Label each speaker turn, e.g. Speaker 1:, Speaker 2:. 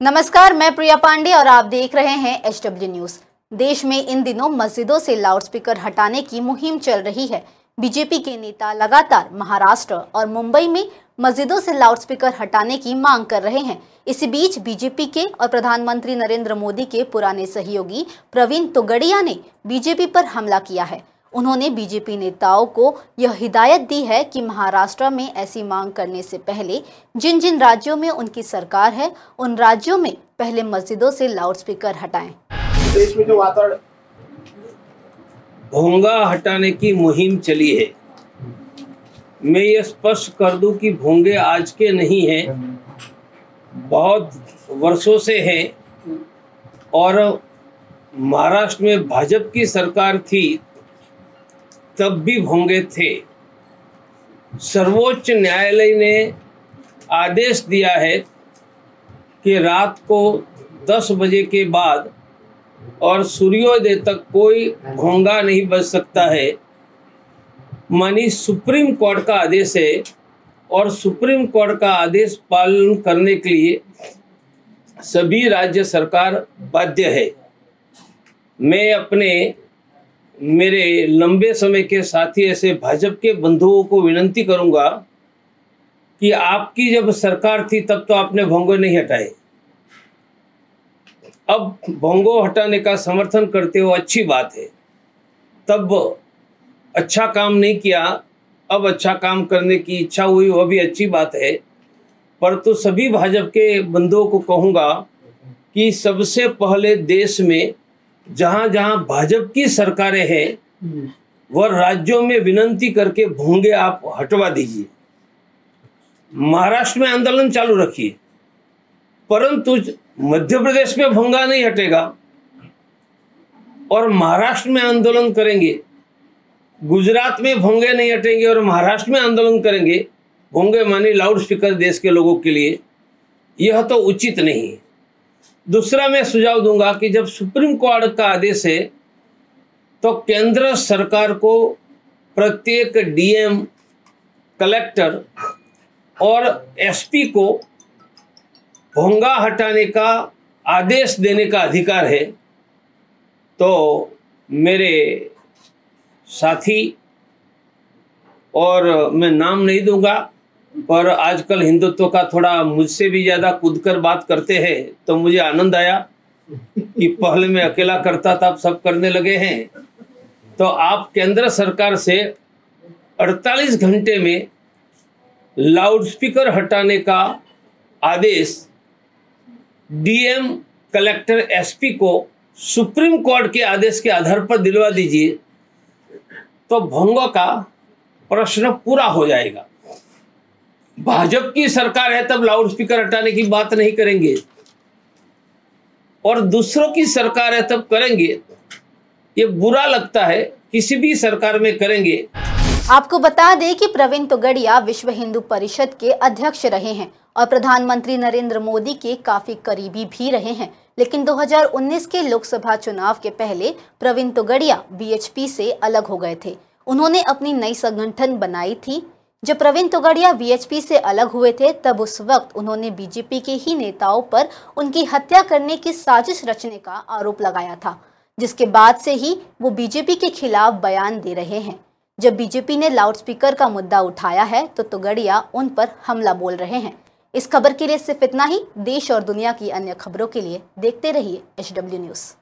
Speaker 1: नमस्कार, मैं प्रिया पांडे और आप देख रहे हैं एच डब्ल्यू न्यूज़। देश में इन दिनों मस्जिदों से लाउडस्पीकर हटाने की मुहिम चल रही है। बीजेपी के नेता लगातार महाराष्ट्र और मुंबई में मस्जिदों से लाउडस्पीकर हटाने की मांग कर रहे हैं। इसी बीच बीजेपी के और प्रधानमंत्री नरेंद्र मोदी के पुराने सहयोगी प्रवीण तोगड़िया ने बीजेपी पर हमला किया है। उन्होंने बीजेपी नेताओं को यह हिदायत दी है कि महाराष्ट्र में ऐसी मांग करने से पहले जिन जिन राज्यों में उनकी सरकार है उन राज्यों में पहले मस्जिदों से लाउडस्पीकर हटाएँ।
Speaker 2: देश में जो वातावरण
Speaker 3: भोंगा हटाने की मुहिम चली है। मैं ये स्पष्ट कर दूँ कि भोंगे आज के नहीं हैं बहुत वर्षों से हैं और महाराष्ट्र में भाजपा की सरकार थी तब भी भोंगे थे। सर्वोच्च न्यायालय ने आदेश दिया है कि रात को 10 बजे के बाद और सूर्योदय तक कोई भोंगा नहीं बच सकता है। मानी सुप्रीम कोर्ट का आदेश है और सुप्रीम कोर्ट का आदेश पालन करने के लिए सभी राज्य सरकार बाध्य है। मैं अपने मेरे लंबे समय के साथी ऐसे भाजपा के बंधुओं को विनंती करूँगा कि आपकी जब सरकार थी, तब तो आपने भोंगो नहीं हटाए। अब भोंगो हटाने का समर्थन करते हो, अच्छी बात है। तब अच्छा काम नहीं किया, अब अच्छा काम करने की इच्छा हुई वह भी अच्छी बात है। पर तो सभी भाजपा के बंधुओं को कहूँगा कि सबसे पहले देश में जहाँ जहाँ भाजपा की सरकारें हैं वह राज्यों में विनंती करके भोंगे आप हटवा दीजिए। महाराष्ट्र में आंदोलन चालू रखिए। परंतु मध्य प्रदेश में भोंगा नहीं हटेगा। और महाराष्ट्र में आंदोलन करेंगे। गुजरात में भोंगे नहीं हटेंगे और महाराष्ट्र में आंदोलन करेंगे। भोंगे मानी लाउड स्पीकर देश के लोगों के लिए। यह तो उचित नहीं है। दूसरा मैं सुझाव दूँगा कि जब सुप्रीम कोर्ट का आदेश है तो केंद्र सरकार को प्रत्येक डीएम, कलेक्टर और एसपी को भोंगा हटाने का आदेश देने का अधिकार है। तो मेरे साथी और मैं नाम नहीं दूँगा। पर आजकल हिंदुत्व का थोड़ा मुझसे भी ज़्यादा कूद कर बात करते हैं तो मुझे आनंद आया कि पहले मैं अकेला करता था, अब सब करने लगे हैं। तो आप केंद्र सरकार से 48 घंटे में लाउडस्पीकर हटाने का आदेश डीएम कलेक्टर एसपी को सुप्रीम कोर्ट के आदेश के आधार पर दिलवा दीजिए तो भंगों का प्रश्न पूरा हो जाएगा। भाजपा की सरकार है, तब लाउड स्पीकर हटाने की बात नहीं करेंगे। और दूसरों की सरकार है, तब करेंगे। ये बुरा लगता है, किसी भी सरकार में करेंगे।
Speaker 1: आपको बता दें कि प्रवीण तुगड़िया विश्व हिंदू परिषद के अध्यक्ष रहे हैं और प्रधानमंत्री नरेंद्र मोदी के काफ़ी करीबी भी रहे हैं। लेकिन 2019 के लोकसभा चुनाव के पहले प्रवीण तोगड़िया बीएचपी से अलग हो गए थे। उन्होंने अपनी नई संगठन बनाई थी। जब प्रवीण तोगड़िया वीएचपी से अलग हुए थे, तब उस वक्त उन्होंने बीजेपी के ही नेताओं पर उनकी हत्या करने की साजिश रचने का आरोप लगाया था, जिसके बाद से ही वो बीजेपी के खिलाफ बयान दे रहे हैं। जब बीजेपी ने लाउडस्पीकर का मुद्दा उठाया है तो तोगड़िया उन पर हमला बोल रहे हैं। इस खबर के लिए सिर्फ़ इतना ही। देश और दुनिया की अन्य खबरों के लिए देखते रहिए एचडब्ल्यू न्यूज़